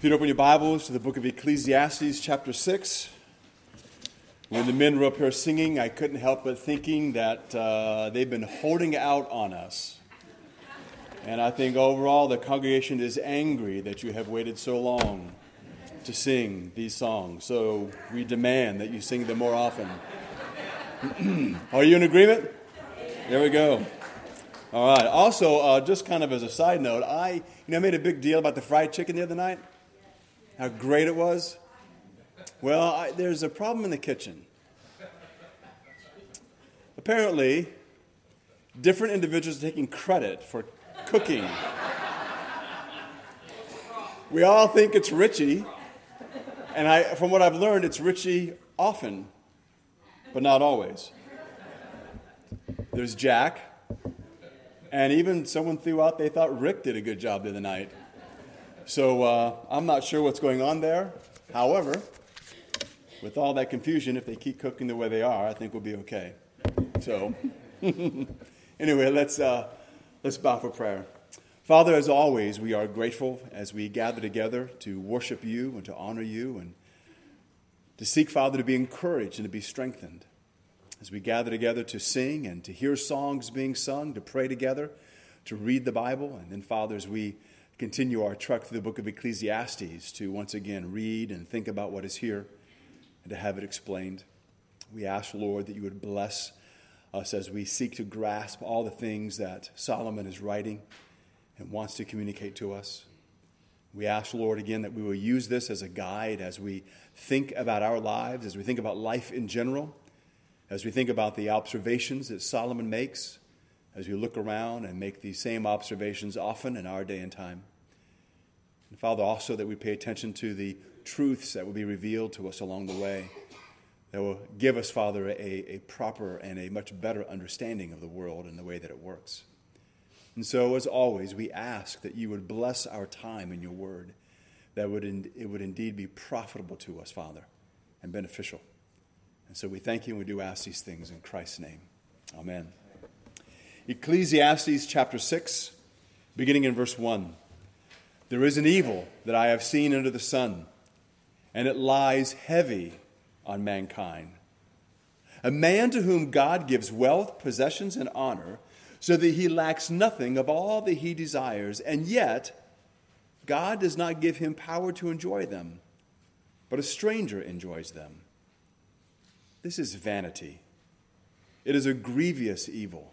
If you'd open your Bibles to the book of Ecclesiastes, chapter 6. When the men were up here singing, I couldn't help but thinking that uh, they've been holding out on us. And I think overall the congregation is angry that you have waited so long to sing these songs. So we demand that you sing them more often. Are you in agreement? There we go. All right. Also, uh, just kind of as a side note, I you know made a big deal about the fried chicken the other night how great it was? Well, I, there's a problem in the kitchen. Apparently, different individuals are taking credit for cooking. We all think it's Richie, and I, from what I've learned, it's Richie often, but not always. There's Jack, and even someone threw out they thought Rick did a good job the other night. So uh, I'm not sure what's going on there. However, with all that confusion, if they keep cooking the way they are, I think we'll be okay. So, anyway, let's, uh, let's bow for prayer. Father, as always, we are grateful as we gather together to worship you and to honor you and to seek, Father, to be encouraged and to be strengthened. As we gather together to sing and to hear songs being sung, to pray together, to read the Bible, and then, Father, as we continue our trek through the book of Ecclesiastes to once again read and think about what is here and to have it explained. We ask, Lord, that you would bless us as we seek to grasp all the things that Solomon is writing and wants to communicate to us. We ask, Lord, again, that we will use this as a guide as we think about our lives, as we think about life in general, as we think about the observations that Solomon makes, as we look around and make these same observations often in our day and time. And Father, also that we pay attention to the truths that will be revealed to us along the way, that will give us, Father, a, a proper and a much better understanding of the world and the way that it works. And so, as always, we ask that you would bless our time in your word, that would in, it would indeed be profitable to us, Father, and beneficial. And so we thank you and we do ask these things in Christ's name. Amen. Ecclesiastes chapter 6, beginning in verse 1. There is an evil that I have seen under the sun, and it lies heavy on mankind. A man to whom God gives wealth, possessions, and honor, so that he lacks nothing of all that he desires, and yet God does not give him power to enjoy them, but a stranger enjoys them. This is vanity. It is a grievous evil.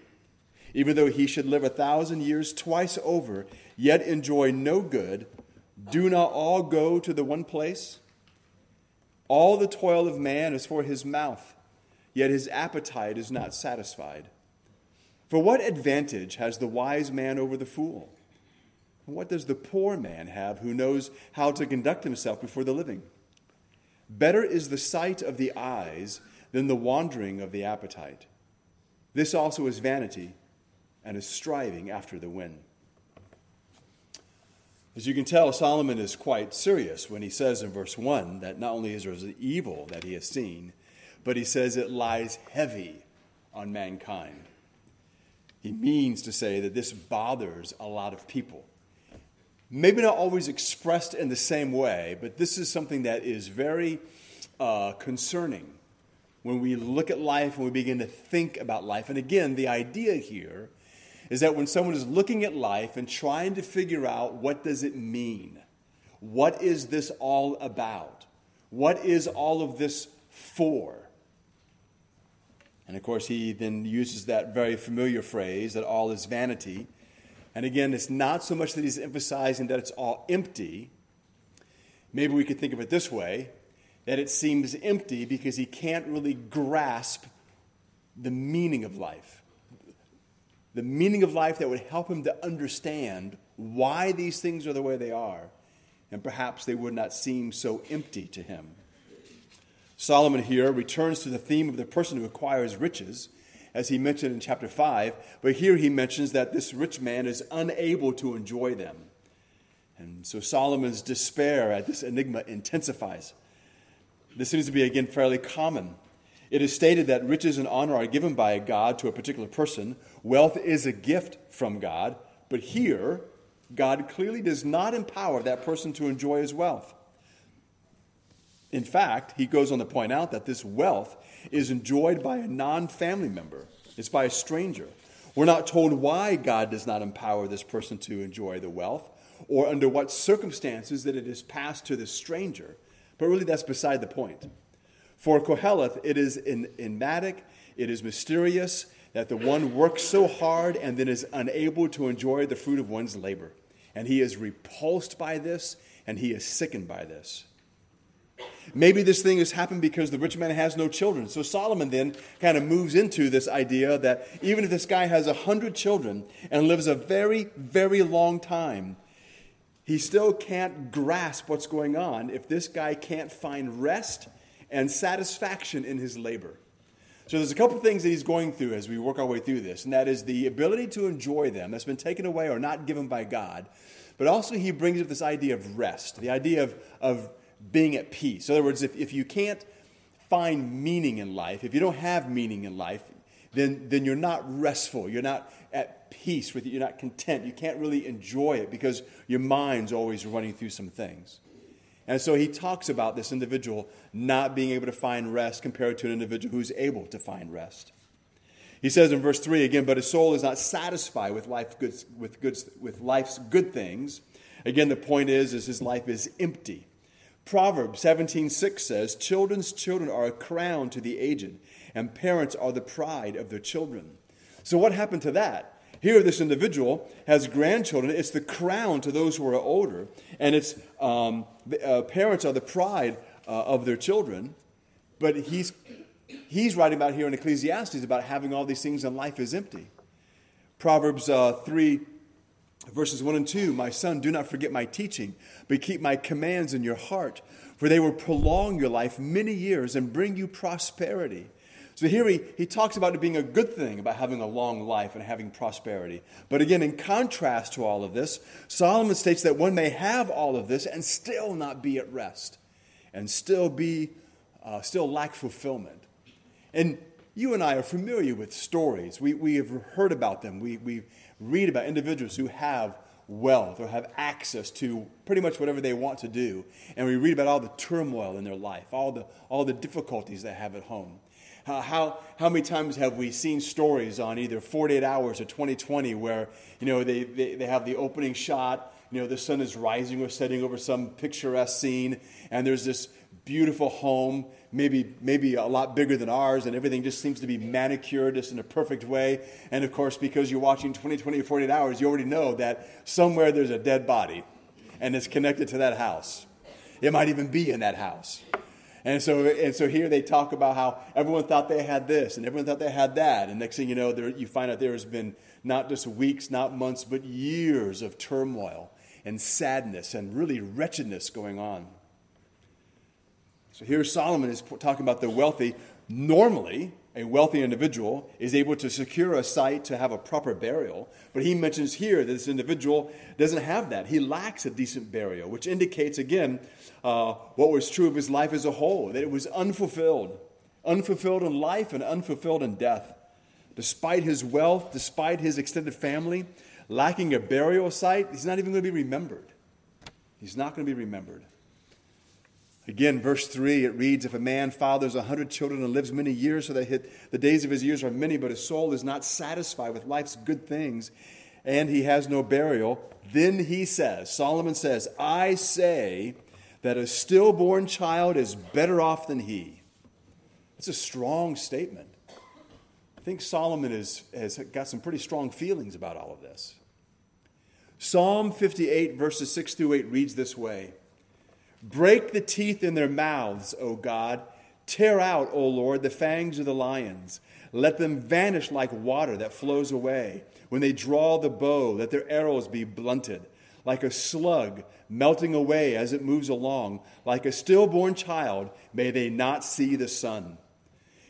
Even though he should live a thousand years twice over, yet enjoy no good, do not all go to the one place? All the toil of man is for his mouth, yet his appetite is not satisfied. For what advantage has the wise man over the fool? What does the poor man have who knows how to conduct himself before the living? Better is the sight of the eyes than the wandering of the appetite. This also is vanity and is striving after the wind. As you can tell, Solomon is quite serious when he says in verse 1 that not only is there the evil that he has seen, but he says it lies heavy on mankind. He means to say that this bothers a lot of people. Maybe not always expressed in the same way, but this is something that is very uh, concerning when we look at life and we begin to think about life. And again, the idea here is that when someone is looking at life and trying to figure out what does it mean? What is this all about? What is all of this for? And of course, he then uses that very familiar phrase that all is vanity. And again, it's not so much that he's emphasizing that it's all empty. Maybe we could think of it this way that it seems empty because he can't really grasp the meaning of life the meaning of life that would help him to understand why these things are the way they are. and perhaps they would not seem so empty to him. Solomon here returns to the theme of the person who acquires riches, as he mentioned in chapter 5, but here he mentions that this rich man is unable to enjoy them. And so Solomon's despair at this enigma intensifies. This seems to be, again, fairly common. It is stated that riches and honor are given by God to a particular person. Wealth is a gift from God. But here, God clearly does not empower that person to enjoy his wealth. In fact, he goes on to point out that this wealth is enjoyed by a non family member, it's by a stranger. We're not told why God does not empower this person to enjoy the wealth or under what circumstances that it is passed to the stranger. But really, that's beside the point. For Koheleth, it is enigmatic, it is mysterious that the one works so hard and then is unable to enjoy the fruit of one's labor. And he is repulsed by this and he is sickened by this. Maybe this thing has happened because the rich man has no children. So Solomon then kind of moves into this idea that even if this guy has a hundred children and lives a very, very long time, he still can't grasp what's going on if this guy can't find rest and satisfaction in his labor. So there's a couple things that he's going through as we work our way through this, and that is the ability to enjoy them that's been taken away or not given by God. But also he brings up this idea of rest, the idea of, of being at peace. In other words, if, if you can't find meaning in life, if you don't have meaning in life, then, then you're not restful. You're not at peace with it. You're not content. You can't really enjoy it because your mind's always running through some things. And so he talks about this individual not being able to find rest compared to an individual who's able to find rest. He says in verse 3 again, but his soul is not satisfied with, life goods, with, goods, with life's good things. Again, the point is, is his life is empty. Proverbs 17:6 says, "Children's children are a crown to the aged, and parents are the pride of their children." So what happened to that? Here, this individual has grandchildren. It's the crown to those who are older, and its um, uh, parents are the pride uh, of their children. But he's he's writing about here in Ecclesiastes about having all these things and life is empty. Proverbs uh, 3 Verses 1 and 2 My son, do not forget my teaching, but keep my commands in your heart, for they will prolong your life many years and bring you prosperity. So here he, he talks about it being a good thing, about having a long life and having prosperity. But again, in contrast to all of this, Solomon states that one may have all of this and still not be at rest, and still be, uh, still lack fulfillment. And you and I are familiar with stories. We, we have heard about them. We, we read about individuals who have wealth or have access to pretty much whatever they want to do. And we read about all the turmoil in their life, all the, all the difficulties they have at home. How, how, how many times have we seen stories on either 48 Hours or 2020 where, you know, they, they, they have the opening shot, you know, the sun is rising or setting over some picturesque scene, and there's this beautiful home, maybe, maybe a lot bigger than ours, and everything just seems to be manicured just in a perfect way. And of course, because you're watching 20, 20, 48 hours, you already know that somewhere there's a dead body and it's connected to that house. It might even be in that house. And so, and so here they talk about how everyone thought they had this and everyone thought they had that. And next thing you know, there, you find out there has been not just weeks, not months, but years of turmoil and sadness and really wretchedness going on. So here Solomon is talking about the wealthy. Normally, a wealthy individual is able to secure a site to have a proper burial, but he mentions here that this individual doesn't have that. He lacks a decent burial, which indicates, again, uh, what was true of his life as a whole that it was unfulfilled. Unfulfilled in life and unfulfilled in death. Despite his wealth, despite his extended family, lacking a burial site, he's not even going to be remembered. He's not going to be remembered. Again, verse 3, it reads If a man fathers a hundred children and lives many years, so that the days of his years are many, but his soul is not satisfied with life's good things, and he has no burial, then he says, Solomon says, I say that a stillborn child is better off than he. It's a strong statement. I think Solomon is, has got some pretty strong feelings about all of this. Psalm 58, verses 6 through 8 reads this way. Break the teeth in their mouths, O God. Tear out, O Lord, the fangs of the lions. Let them vanish like water that flows away. When they draw the bow, let their arrows be blunted. like a slug melting away as it moves along, like a stillborn child, may they not see the sun.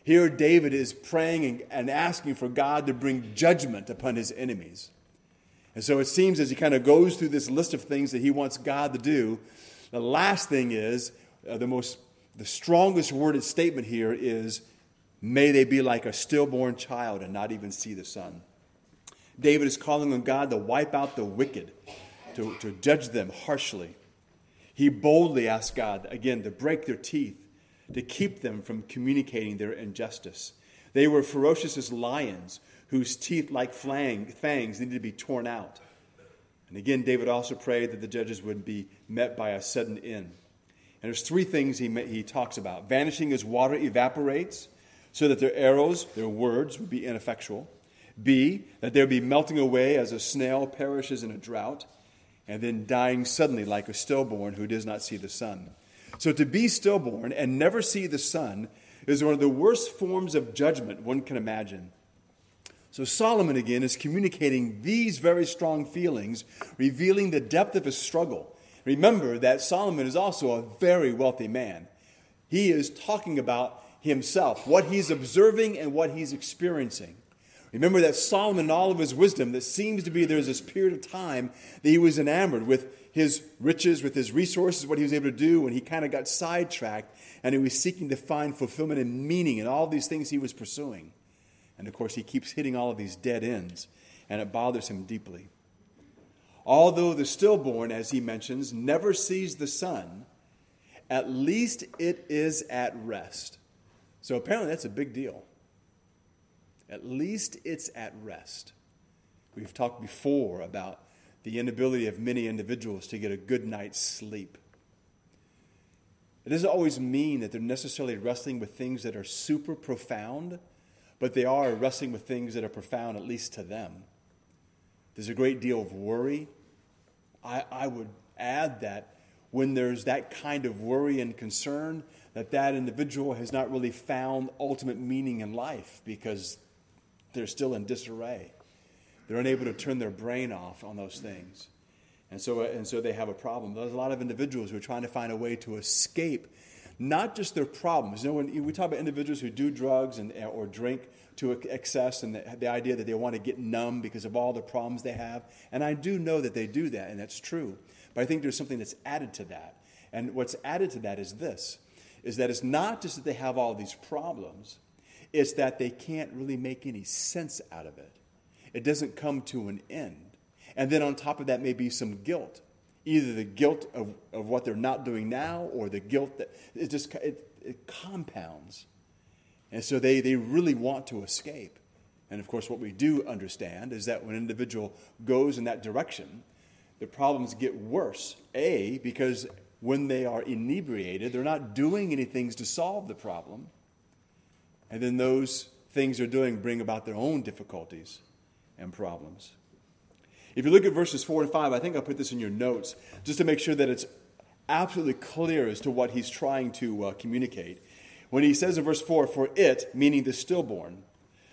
Here, David is praying and asking for God to bring judgment upon his enemies. And so it seems as he kind of goes through this list of things that he wants God to do, the last thing is uh, the most, the strongest worded statement here is, may they be like a stillborn child and not even see the sun. David is calling on God to wipe out the wicked, to, to judge them harshly. He boldly asks God, again, to break their teeth, to keep them from communicating their injustice. They were ferocious as lions, whose teeth, like fangs, needed to be torn out. And again, David also prayed that the judges would be met by a sudden end. And there's three things he, he talks about vanishing as water evaporates, so that their arrows, their words, would be ineffectual. B, that they would be melting away as a snail perishes in a drought, and then dying suddenly like a stillborn who does not see the sun. So to be stillborn and never see the sun is one of the worst forms of judgment one can imagine. So Solomon again is communicating these very strong feelings, revealing the depth of his struggle. Remember that Solomon is also a very wealthy man. He is talking about himself, what he's observing and what he's experiencing. Remember that Solomon, in all of his wisdom, that seems to be there's this period of time that he was enamored with his riches, with his resources, what he was able to do, and he kind of got sidetracked and he was seeking to find fulfillment and meaning in all these things he was pursuing. And of course, he keeps hitting all of these dead ends, and it bothers him deeply. Although the stillborn, as he mentions, never sees the sun, at least it is at rest. So apparently, that's a big deal. At least it's at rest. We've talked before about the inability of many individuals to get a good night's sleep. It doesn't always mean that they're necessarily wrestling with things that are super profound, but they are wrestling with things that are profound, at least to them. There's a great deal of worry. I, I would add that when there's that kind of worry and concern, that that individual has not really found ultimate meaning in life because they're still in disarray. They're unable to turn their brain off on those things. And so, and so they have a problem. There's a lot of individuals who are trying to find a way to escape not just their problems. You know, when we talk about individuals who do drugs and, uh, or drink to excess and the, the idea that they want to get numb because of all the problems they have, and I do know that they do that, and that's true. But I think there's something that's added to that. And what's added to that is this, is that it's not just that they have all these problems, it's that they can't really make any sense out of it. It doesn't come to an end. And then on top of that, may be some guilt. Either the guilt of, of what they're not doing now or the guilt that it just it, it compounds. And so they, they really want to escape. And of course, what we do understand is that when an individual goes in that direction, the problems get worse. A, because when they are inebriated, they're not doing any things to solve the problem. And then those things they're doing bring about their own difficulties and problems. If you look at verses 4 and 5, I think I'll put this in your notes just to make sure that it's absolutely clear as to what he's trying to uh, communicate. When he says in verse 4, for it, meaning the stillborn,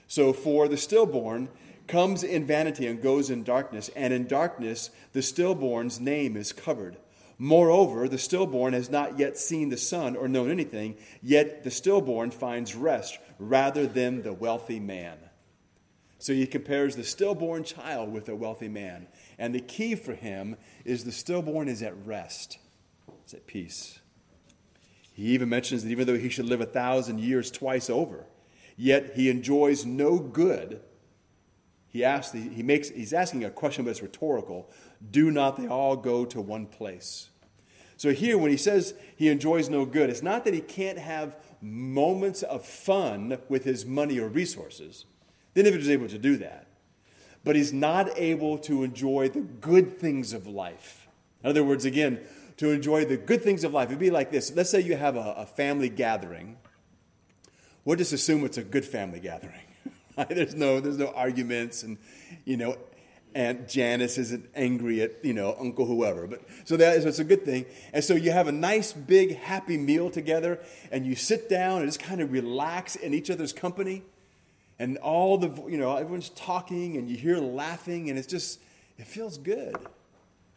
so for the stillborn comes in vanity and goes in darkness, and in darkness the stillborn's name is covered. Moreover, the stillborn has not yet seen the sun or known anything, yet the stillborn finds rest rather than the wealthy man. So he compares the stillborn child with a wealthy man. And the key for him is the stillborn is at rest, it's at peace. He even mentions that even though he should live a thousand years twice over, yet he enjoys no good. He asks, he makes, he's asking a question, but it's rhetorical. Do not they all go to one place? So here, when he says he enjoys no good, it's not that he can't have moments of fun with his money or resources. The individual is able to do that. But he's not able to enjoy the good things of life. In other words, again, to enjoy the good things of life. It'd be like this. Let's say you have a, a family gathering. We'll just assume it's a good family gathering. there's no there's no arguments and you know Aunt Janice isn't angry at, you know, Uncle whoever. But so that is it's a good thing. And so you have a nice big happy meal together and you sit down and just kind of relax in each other's company. And all the you know, everyone's talking and you hear laughing and it's just it feels good.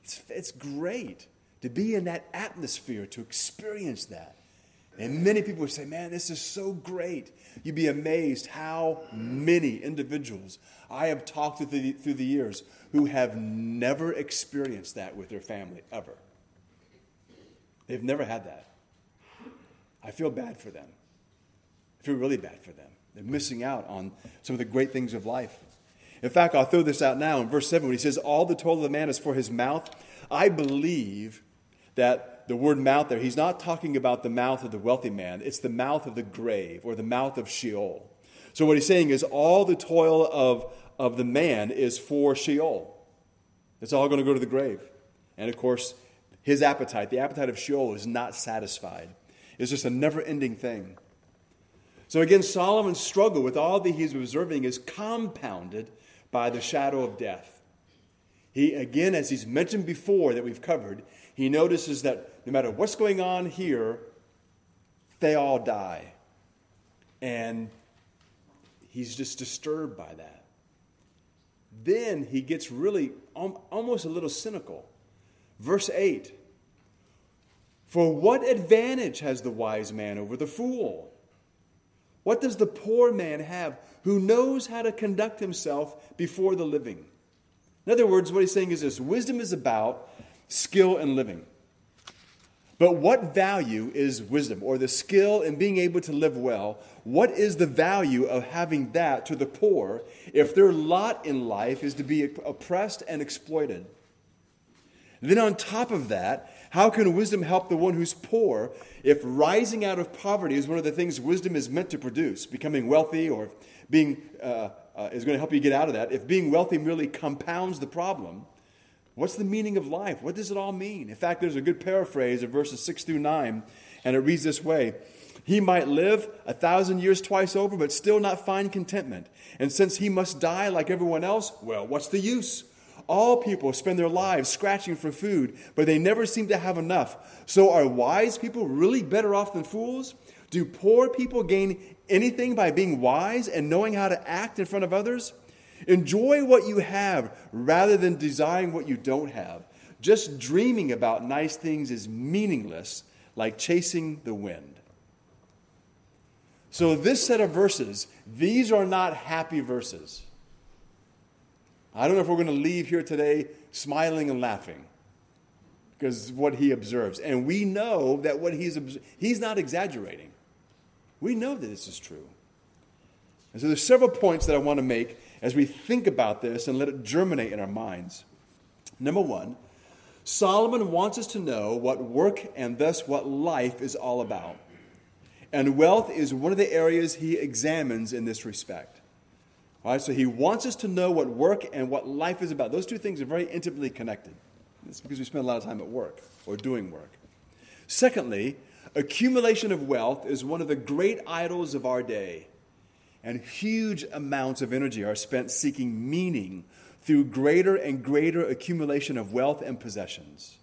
It's, it's great to be in that atmosphere, to experience that. And many people would say, Man, this is so great. You'd be amazed how many individuals I have talked to the, through the years who have never experienced that with their family, ever. They've never had that. I feel bad for them. I feel really bad for them. They're missing out on some of the great things of life. In fact, I'll throw this out now in verse 7 when he says, All the toil of the man is for his mouth. I believe that the word mouth there, he's not talking about the mouth of the wealthy man, it's the mouth of the grave or the mouth of Sheol. So what he's saying is all the toil of, of the man is for Sheol. It's all going to go to the grave. And of course, his appetite, the appetite of Sheol, is not satisfied. It's just a never ending thing. So again, Solomon's struggle with all that he's observing is compounded by the shadow of death. He, again, as he's mentioned before that we've covered, he notices that no matter what's going on here, they all die. And he's just disturbed by that. Then he gets really almost a little cynical. Verse 8 For what advantage has the wise man over the fool? What does the poor man have who knows how to conduct himself before the living? In other words, what he's saying is this wisdom is about skill in living. But what value is wisdom or the skill in being able to live well? What is the value of having that to the poor if their lot in life is to be oppressed and exploited? Then, on top of that, how can wisdom help the one who's poor if rising out of poverty is one of the things wisdom is meant to produce? Becoming wealthy or being uh, uh, is going to help you get out of that. If being wealthy merely compounds the problem, What's the meaning of life? What does it all mean? In fact, there's a good paraphrase of verses 6 through 9, and it reads this way He might live a thousand years twice over, but still not find contentment. And since he must die like everyone else, well, what's the use? All people spend their lives scratching for food, but they never seem to have enough. So, are wise people really better off than fools? Do poor people gain anything by being wise and knowing how to act in front of others? Enjoy what you have rather than desiring what you don't have. Just dreaming about nice things is meaningless, like chasing the wind. So, this set of verses, these are not happy verses. I don't know if we're going to leave here today smiling and laughing because what he observes. And we know that what he's he's not exaggerating. We know that this is true. And so there's several points that I want to make as we think about this and let it germinate in our minds. Number one, Solomon wants us to know what work and thus what life is all about. And wealth is one of the areas he examines in this respect. All right, so he wants us to know what work and what life is about. Those two things are very intimately connected. It's because we spend a lot of time at work or doing work. Secondly, accumulation of wealth is one of the great idols of our day and huge amounts of energy are spent seeking meaning through greater and greater accumulation of wealth and possessions.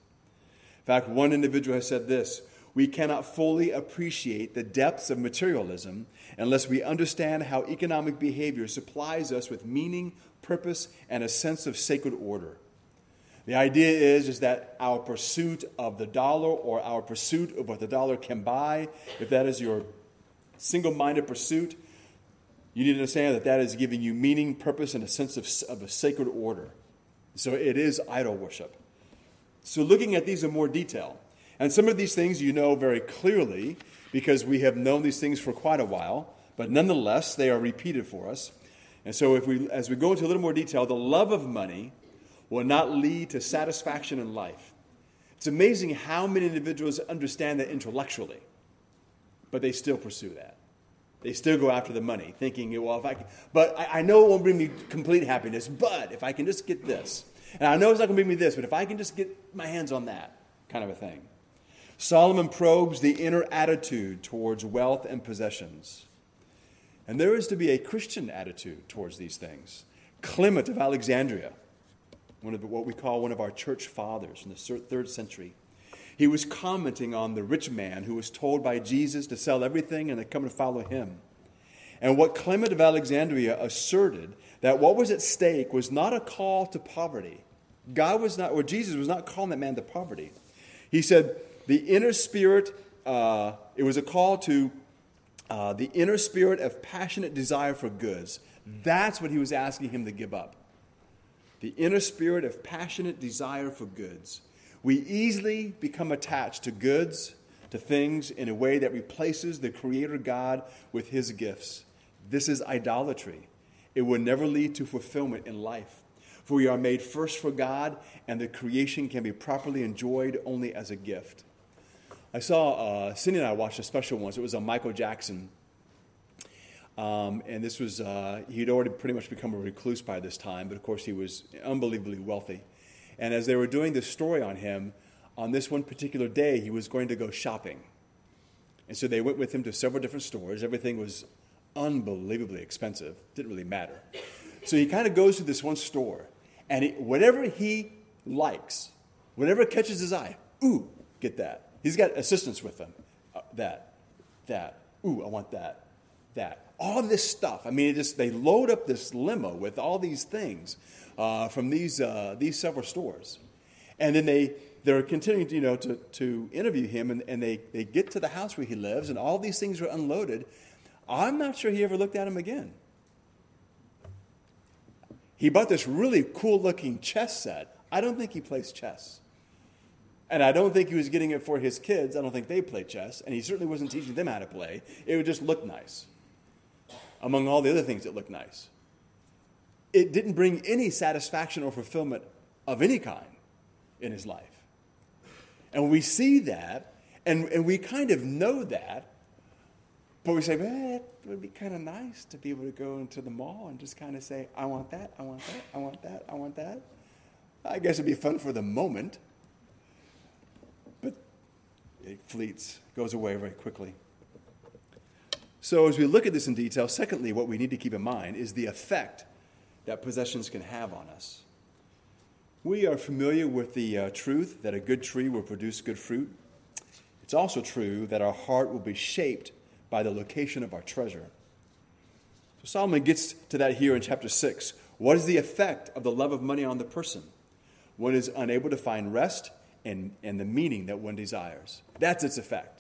In fact, one individual has said this we cannot fully appreciate the depths of materialism unless we understand how economic behavior supplies us with meaning, purpose, and a sense of sacred order. The idea is, is that our pursuit of the dollar or our pursuit of what the dollar can buy, if that is your single minded pursuit, you need to understand that that is giving you meaning, purpose, and a sense of, of a sacred order. So it is idol worship. So, looking at these in more detail, and some of these things you know very clearly because we have known these things for quite a while, but nonetheless, they are repeated for us. And so, if we, as we go into a little more detail, the love of money will not lead to satisfaction in life. It's amazing how many individuals understand that intellectually, but they still pursue that. They still go after the money, thinking, well, if I can, but I, I know it won't bring me complete happiness, but if I can just get this, and I know it's not going to bring me this, but if I can just get my hands on that, kind of a thing. Solomon probes the inner attitude towards wealth and possessions. And there is to be a Christian attitude towards these things. Clement of Alexandria, one of what we call one of our church fathers in the third century, he was commenting on the rich man who was told by Jesus to sell everything and to come and follow him. And what Clement of Alexandria asserted that what was at stake was not a call to poverty, God was not, or Jesus was not calling that man to poverty. He said, the inner spirit, uh, it was a call to uh, the inner spirit of passionate desire for goods. That's what he was asking him to give up. The inner spirit of passionate desire for goods. We easily become attached to goods, to things, in a way that replaces the Creator God with His gifts. This is idolatry. It will never lead to fulfillment in life. For we are made first for God, and the creation can be properly enjoyed only as a gift. I saw, uh, Cindy and I watched a special once. It was a Michael Jackson. Um, and this was, uh, he'd already pretty much become a recluse by this time, but of course he was unbelievably wealthy. And as they were doing this story on him, on this one particular day, he was going to go shopping. And so they went with him to several different stores. Everything was unbelievably expensive, didn't really matter. So he kind of goes to this one store, and he, whatever he likes, whatever catches his eye, ooh, get that. He's got assistants with him. Uh, that, that, ooh, I want that, that. All this stuff. I mean, it just they load up this limo with all these things uh, from these, uh, these several stores. And then they, they're continuing to, you know, to, to interview him, and, and they, they get to the house where he lives, and all these things are unloaded. I'm not sure he ever looked at him again. He bought this really cool looking chess set. I don't think he plays chess. And I don't think he was getting it for his kids. I don't think they play chess. And he certainly wasn't teaching them how to play. It would just look nice, among all the other things that look nice it didn't bring any satisfaction or fulfillment of any kind in his life. And we see that, and, and we kind of know that, but we say, well, it would be kind of nice to be able to go into the mall and just kind of say, I want that, I want that, I want that, I want that. I guess it'd be fun for the moment, it fleets, goes away very quickly. So, as we look at this in detail, secondly, what we need to keep in mind is the effect that possessions can have on us. We are familiar with the uh, truth that a good tree will produce good fruit. It's also true that our heart will be shaped by the location of our treasure. So Solomon gets to that here in chapter 6. What is the effect of the love of money on the person? One is unable to find rest and, and the meaning that one desires. That's its effect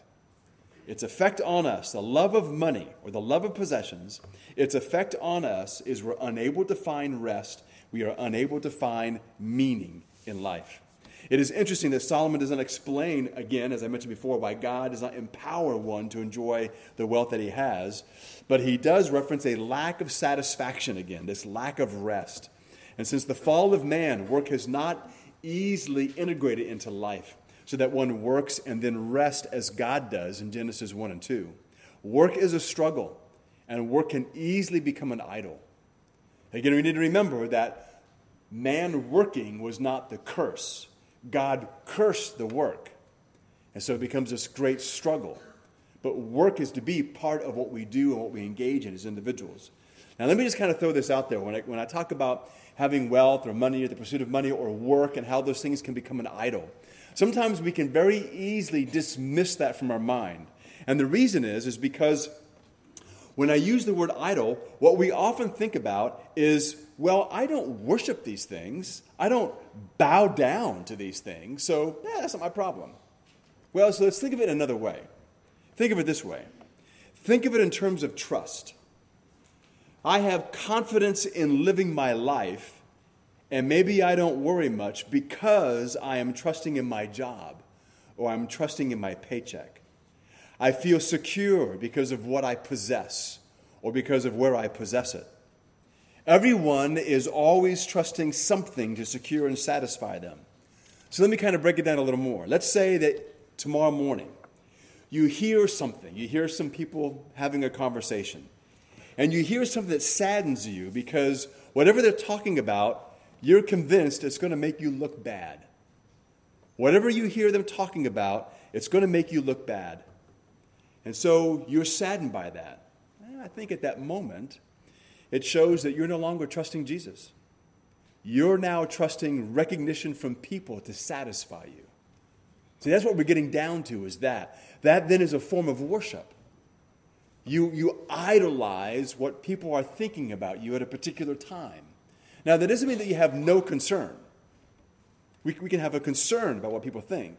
its effect on us, the love of money or the love of possessions, its effect on us is we're unable to find rest. We are unable to find meaning in life. It is interesting that Solomon doesn't explain, again, as I mentioned before, why God does not empower one to enjoy the wealth that he has, but he does reference a lack of satisfaction again, this lack of rest. And since the fall of man, work has not easily integrated into life so that one works and then rest as God does in Genesis 1 and 2. Work is a struggle, and work can easily become an idol. Again, we need to remember that man working was not the curse, God cursed the work. And so it becomes this great struggle. But work is to be part of what we do and what we engage in as individuals. Now, let me just kind of throw this out there. When I, when I talk about having wealth or money or the pursuit of money or work and how those things can become an idol, Sometimes we can very easily dismiss that from our mind. And the reason is is because when I use the word idol, what we often think about is, well, I don't worship these things. I don't bow down to these things. So, that's not my problem. Well, so let's think of it another way. Think of it this way. Think of it in terms of trust. I have confidence in living my life and maybe I don't worry much because I am trusting in my job or I'm trusting in my paycheck. I feel secure because of what I possess or because of where I possess it. Everyone is always trusting something to secure and satisfy them. So let me kind of break it down a little more. Let's say that tomorrow morning you hear something, you hear some people having a conversation, and you hear something that saddens you because whatever they're talking about you're convinced it's going to make you look bad. Whatever you hear them talking about, it's going to make you look bad. And so you're saddened by that. I think at that moment, it shows that you're no longer trusting Jesus. You're now trusting recognition from people to satisfy you. See, that's what we're getting down to is that. That then is a form of worship. You, you idolize what people are thinking about you at a particular time. Now, that doesn't mean that you have no concern. We, we can have a concern about what people think.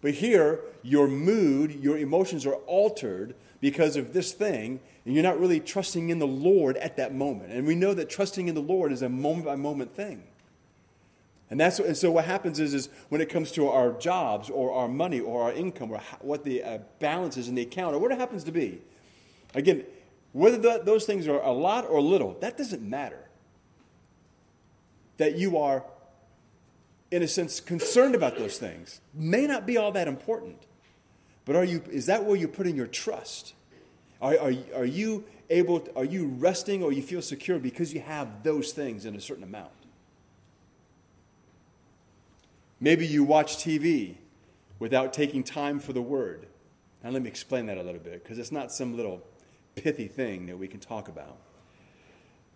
But here, your mood, your emotions are altered because of this thing, and you're not really trusting in the Lord at that moment. And we know that trusting in the Lord is a moment by moment thing. And, that's, and so what happens is, is when it comes to our jobs or our money or our income or what the uh, balance is in the account or what it happens to be, again, whether the, those things are a lot or little, that doesn't matter. That you are, in a sense, concerned about those things may not be all that important. But are you, is that where you're putting your trust? Are, are, are you able, to, are you resting or you feel secure because you have those things in a certain amount? Maybe you watch TV without taking time for the word. Now, let me explain that a little bit because it's not some little pithy thing that we can talk about.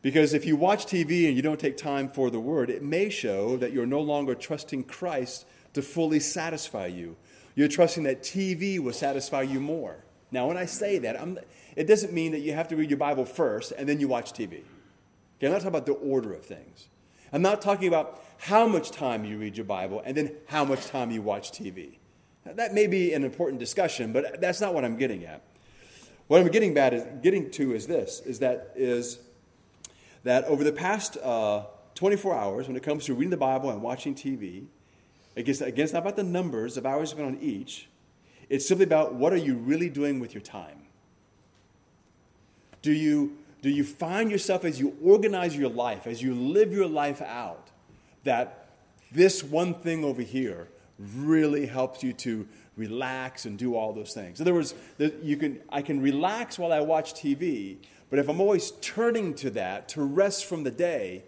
Because if you watch TV and you don't take time for the word, it may show that you're no longer trusting Christ to fully satisfy you. You're trusting that TV will satisfy you more. Now, when I say that, I'm, it doesn't mean that you have to read your Bible first and then you watch TV. Okay, I'm not talking about the order of things. I'm not talking about how much time you read your Bible and then how much time you watch TV. Now, that may be an important discussion, but that's not what I'm getting at. What I'm getting, bad is, getting to is this: is that is that over the past uh, 24 hours, when it comes to reading the Bible and watching TV, again, it's not about the numbers of hours spent on each. It's simply about what are you really doing with your time. Do you do you find yourself as you organize your life, as you live your life out, that this one thing over here really helps you to relax and do all those things? In other words, you can, I can relax while I watch TV, but if I'm always turning to that to rest from the day,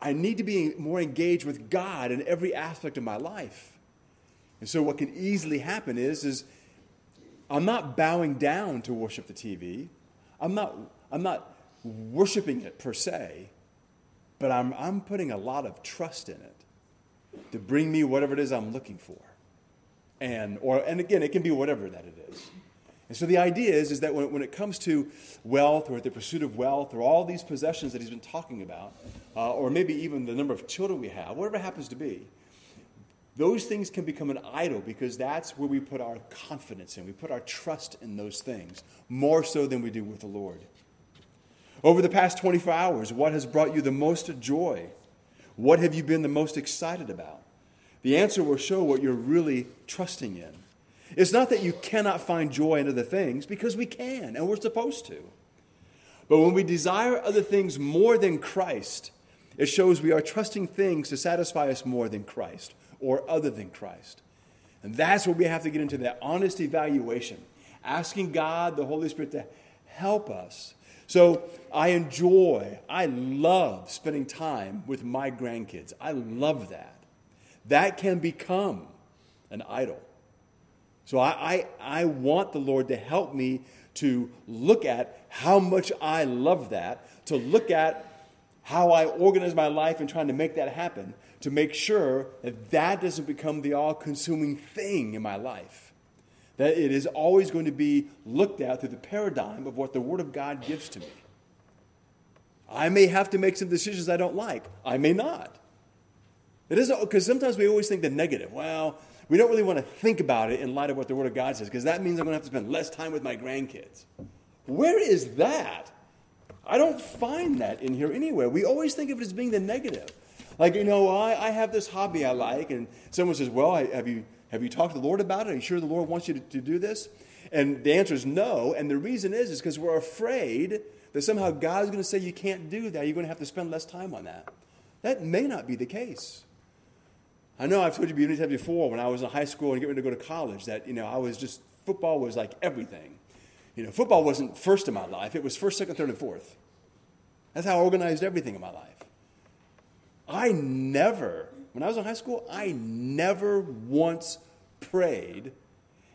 I need to be more engaged with God in every aspect of my life. And so what can easily happen is, is I'm not bowing down to worship the TV. I'm not I'm not worshiping it per se, but I'm, I'm putting a lot of trust in it to bring me whatever it is I'm looking for. And, or, and again, it can be whatever that it is. And so the idea is, is that when, when it comes to wealth or the pursuit of wealth or all these possessions that he's been talking about, uh, or maybe even the number of children we have, whatever it happens to be, those things can become an idol because that's where we put our confidence in. We put our trust in those things more so than we do with the Lord. Over the past 24 hours, what has brought you the most joy? What have you been the most excited about? The answer will show what you're really trusting in. It's not that you cannot find joy in other things, because we can, and we're supposed to. But when we desire other things more than Christ, it shows we are trusting things to satisfy us more than Christ or other than Christ. And that's where we have to get into that honest evaluation, asking God, the Holy Spirit, to help us so I enjoy, I love spending time with my grandkids. I love that. That can become an idol. So I, I, I want the Lord to help me to look at how much I love that, to look at how I organize my life and trying to make that happen, to make sure that that doesn't become the all consuming thing in my life that it is always going to be looked at through the paradigm of what the Word of God gives to me. I may have to make some decisions I don't like. I may not. It isn't because sometimes we always think the negative. Well, we don't really want to think about it in light of what the Word of God says, because that means I'm going to have to spend less time with my grandkids. Where is that? I don't find that in here anywhere. We always think of it as being the negative. Like, you know, I, I have this hobby I like, and someone says, Well, have you have you talked to the Lord about it? Are you sure the Lord wants you to, to do this? And the answer is no. And the reason is, is because we're afraid that somehow God's going to say you can't do that. You're going to have to spend less time on that. That may not be the case. I know I've told you many times before when I was in high school and getting ready to go to college that, you know, I was just, football was like everything. You know, football wasn't first in my life, it was first, second, third, and fourth. That's how I organized everything in my life. I never when I was in high school, I never once prayed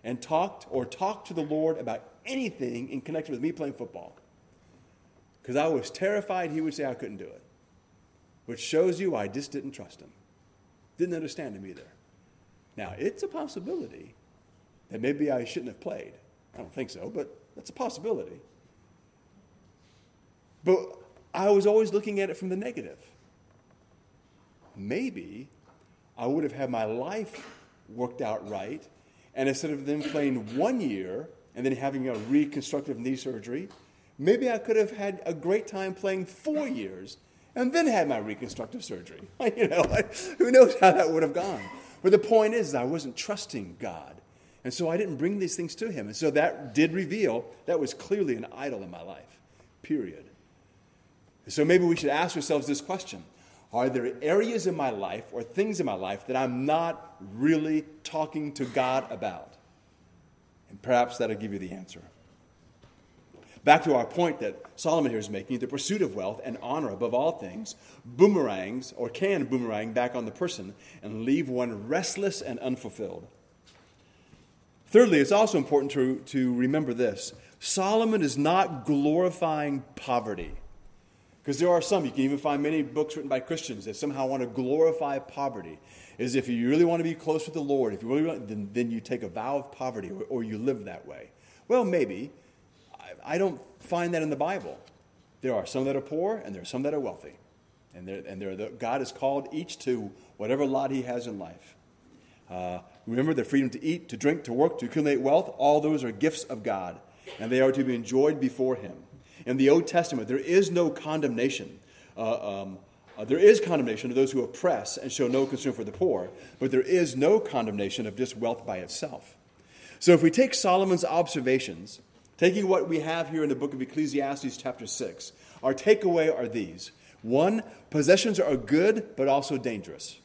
and talked or talked to the Lord about anything in connection with me playing football. Because I was terrified he would say I couldn't do it. Which shows you I just didn't trust him. Didn't understand him either. Now, it's a possibility that maybe I shouldn't have played. I don't think so, but that's a possibility. But I was always looking at it from the negative maybe I would have had my life worked out right. And instead of them playing one year and then having a reconstructive knee surgery, maybe I could have had a great time playing four years and then had my reconstructive surgery. you know, who knows how that would have gone. But the point is, I wasn't trusting God. And so I didn't bring these things to him. And so that did reveal that was clearly an idol in my life, period. So maybe we should ask ourselves this question Are there areas in my life or things in my life that I'm not really talking to God about? And perhaps that'll give you the answer. Back to our point that Solomon here is making the pursuit of wealth and honor above all things boomerangs or can boomerang back on the person and leave one restless and unfulfilled. Thirdly, it's also important to, to remember this Solomon is not glorifying poverty. Because there are some, you can even find many books written by Christians that somehow want to glorify poverty. As if you really want to be close with the Lord, if you really want, then, then you take a vow of poverty or, or you live that way. Well, maybe. I, don't find that in the Bible. There are some that are poor and there are some that are wealthy. And, they're, and they're the, God has called each to whatever lot he has in life. Uh, remember the freedom to eat, to drink, to work, to accumulate wealth, all those are gifts of God, and they are to be enjoyed before him. In the Old Testament, there is no condemnation. Uh, um, uh, there is condemnation of those who oppress and show no concern for the poor, but there is no condemnation of just wealth by itself. So if we take Solomon's observations, taking what we have here in the book of Ecclesiastes, chapter 6, our takeaway are these. One, possessions are good, but also dangerous.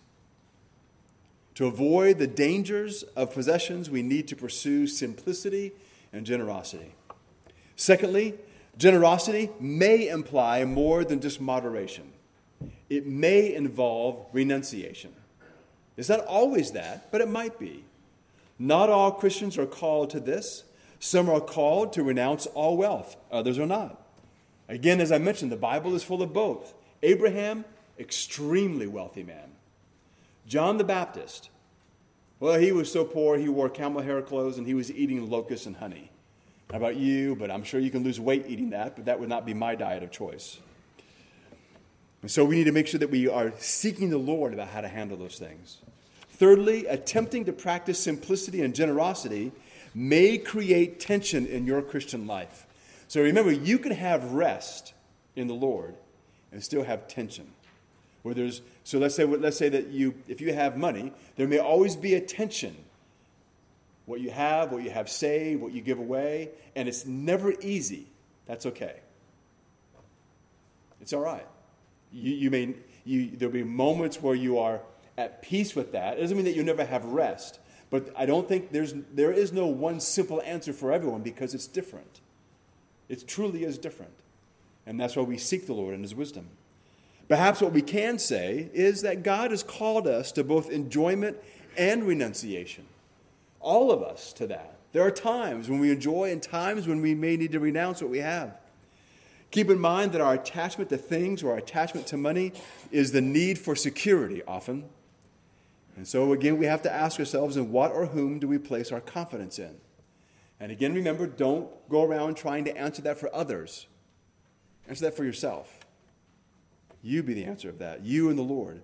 To avoid the dangers of possessions, we need to pursue simplicity and generosity. Secondly, Generosity may imply more than just moderation, it may involve renunciation. It's not always that, but it might be. Not all Christians are called to this. Some are called to renounce all wealth, others are not. Again, as I mentioned, the Bible is full of both. Abraham, extremely wealthy man. John the Baptist, well, he was so poor he wore camel hair clothes and he was eating locusts and honey. How about you? But I'm sure you can lose weight eating that, but that would not be my diet of choice. And so we need to make sure that we are seeking the Lord about how to handle those things. Thirdly, attempting to practice simplicity and generosity may create tension in your Christian life. So remember, you can have rest in the Lord and still have tension. Where there's, so let's say, let's say that you, if you have money, there may always be a tension what you have, what you have saved, what you give away, and it's never easy. That's okay. It's all right. You, you may, you, there'll be moments where you are at peace with that. It doesn't mean that you never have rest, but I don't think there's, there is no one simple answer for everyone because it's different. It truly is different. And that's why we seek the Lord and His wisdom. Perhaps what we can say is that God has called us to both enjoyment and renunciation all of us to that. There are times when we enjoy and times when we may need to renounce what we have. Keep in mind that our attachment to things or our attachment to money is the need for security often. And so, again, we have to ask ourselves in what or whom do we place our confidence in? And again, remember, don't go around trying to answer that for others. Answer that for yourself. You be the answer of that, you and the Lord.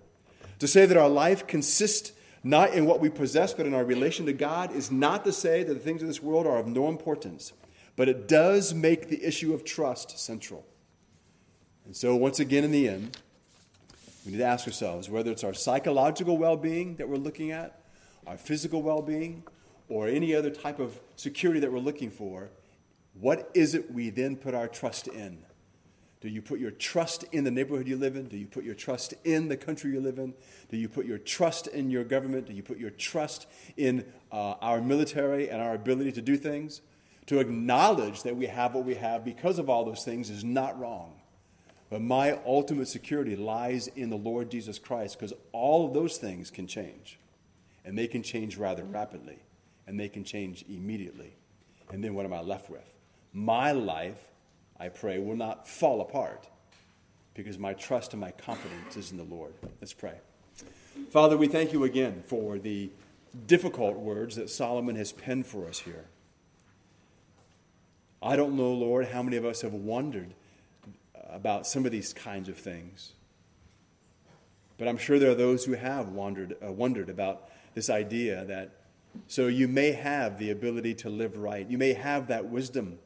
To say that our life consists not in what we possess, but in our relation to God, is not to say that the things of this world are of no importance, but it does make the issue of trust central. And so, once again, in the end, we need to ask ourselves whether it's our psychological well being that we're looking at, our physical well being, or any other type of security that we're looking for, what is it we then put our trust in? Do you put your trust in the neighborhood you live in? Do you put your trust in the country you live in? Do you put your trust in your government? Do you put your trust in uh, our military and our ability to do things? To acknowledge that we have what we have because of all those things is not wrong. But my ultimate security lies in the Lord Jesus Christ because all of those things can change. And they can change rather rapidly. And they can change immediately. And then what am I left with? My life I pray, will not fall apart because my trust and my confidence is in the Lord. Let's pray. Father, we thank you again for the difficult words that Solomon has penned for us here. I don't know, Lord, how many of us have wondered about some of these kinds of things. But I'm sure there are those who have wondered, uh, wondered about this idea that so you may have the ability to live right, you may have that wisdom.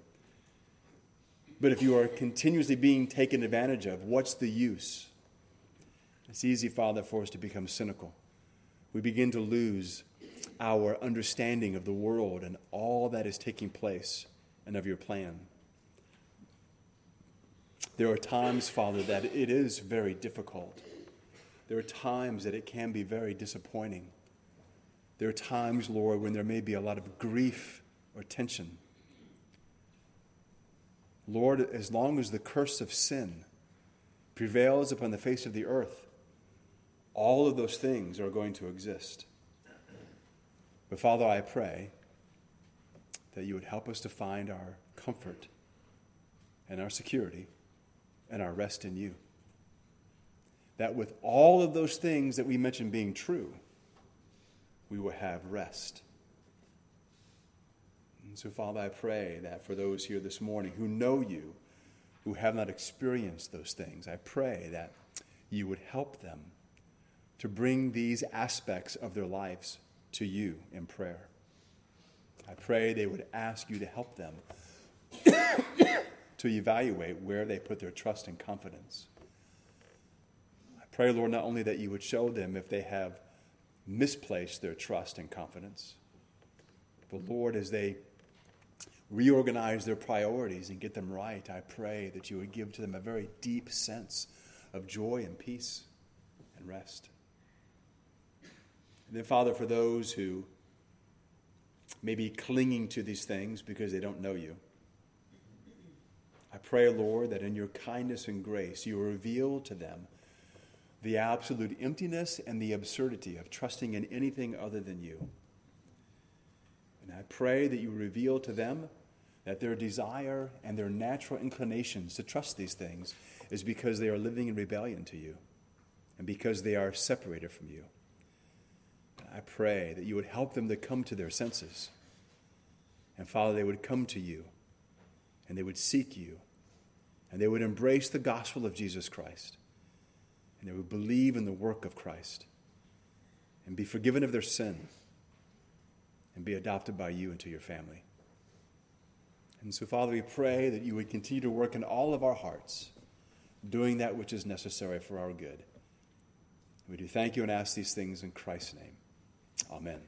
But if you are continuously being taken advantage of, what's the use? It's easy, Father, for us to become cynical. We begin to lose our understanding of the world and all that is taking place and of your plan. There are times, Father, that it is very difficult. There are times that it can be very disappointing. There are times, Lord, when there may be a lot of grief or tension. Lord, as long as the curse of sin prevails upon the face of the earth, all of those things are going to exist. But Father, I pray that you would help us to find our comfort and our security and our rest in you. That with all of those things that we mentioned being true, we will have rest. And so, Father, I pray that for those here this morning who know you, who have not experienced those things, I pray that you would help them to bring these aspects of their lives to you in prayer. I pray they would ask you to help them to evaluate where they put their trust and confidence. I pray, Lord, not only that you would show them if they have misplaced their trust and confidence, but Lord, as they reorganize their priorities and get them right, I pray that you would give to them a very deep sense of joy and peace and rest. And then, Father, for those who may be clinging to these things because they don't know you, I pray, Lord, that in your kindness and grace you reveal to them the absolute emptiness and the absurdity of trusting in anything other than you. And I pray that you reveal to them that their desire and their natural inclinations to trust these things is because they are living in rebellion to you and because they are separated from you. I pray that you would help them to come to their senses. And Father, they would come to you and they would seek you and they would embrace the gospel of Jesus Christ and they would believe in the work of Christ and be forgiven of their sin and be adopted by you into your family. And so, Father, we pray that you would continue to work in all of our hearts, doing that which is necessary for our good. We do thank you and ask these things in Christ's name. Amen.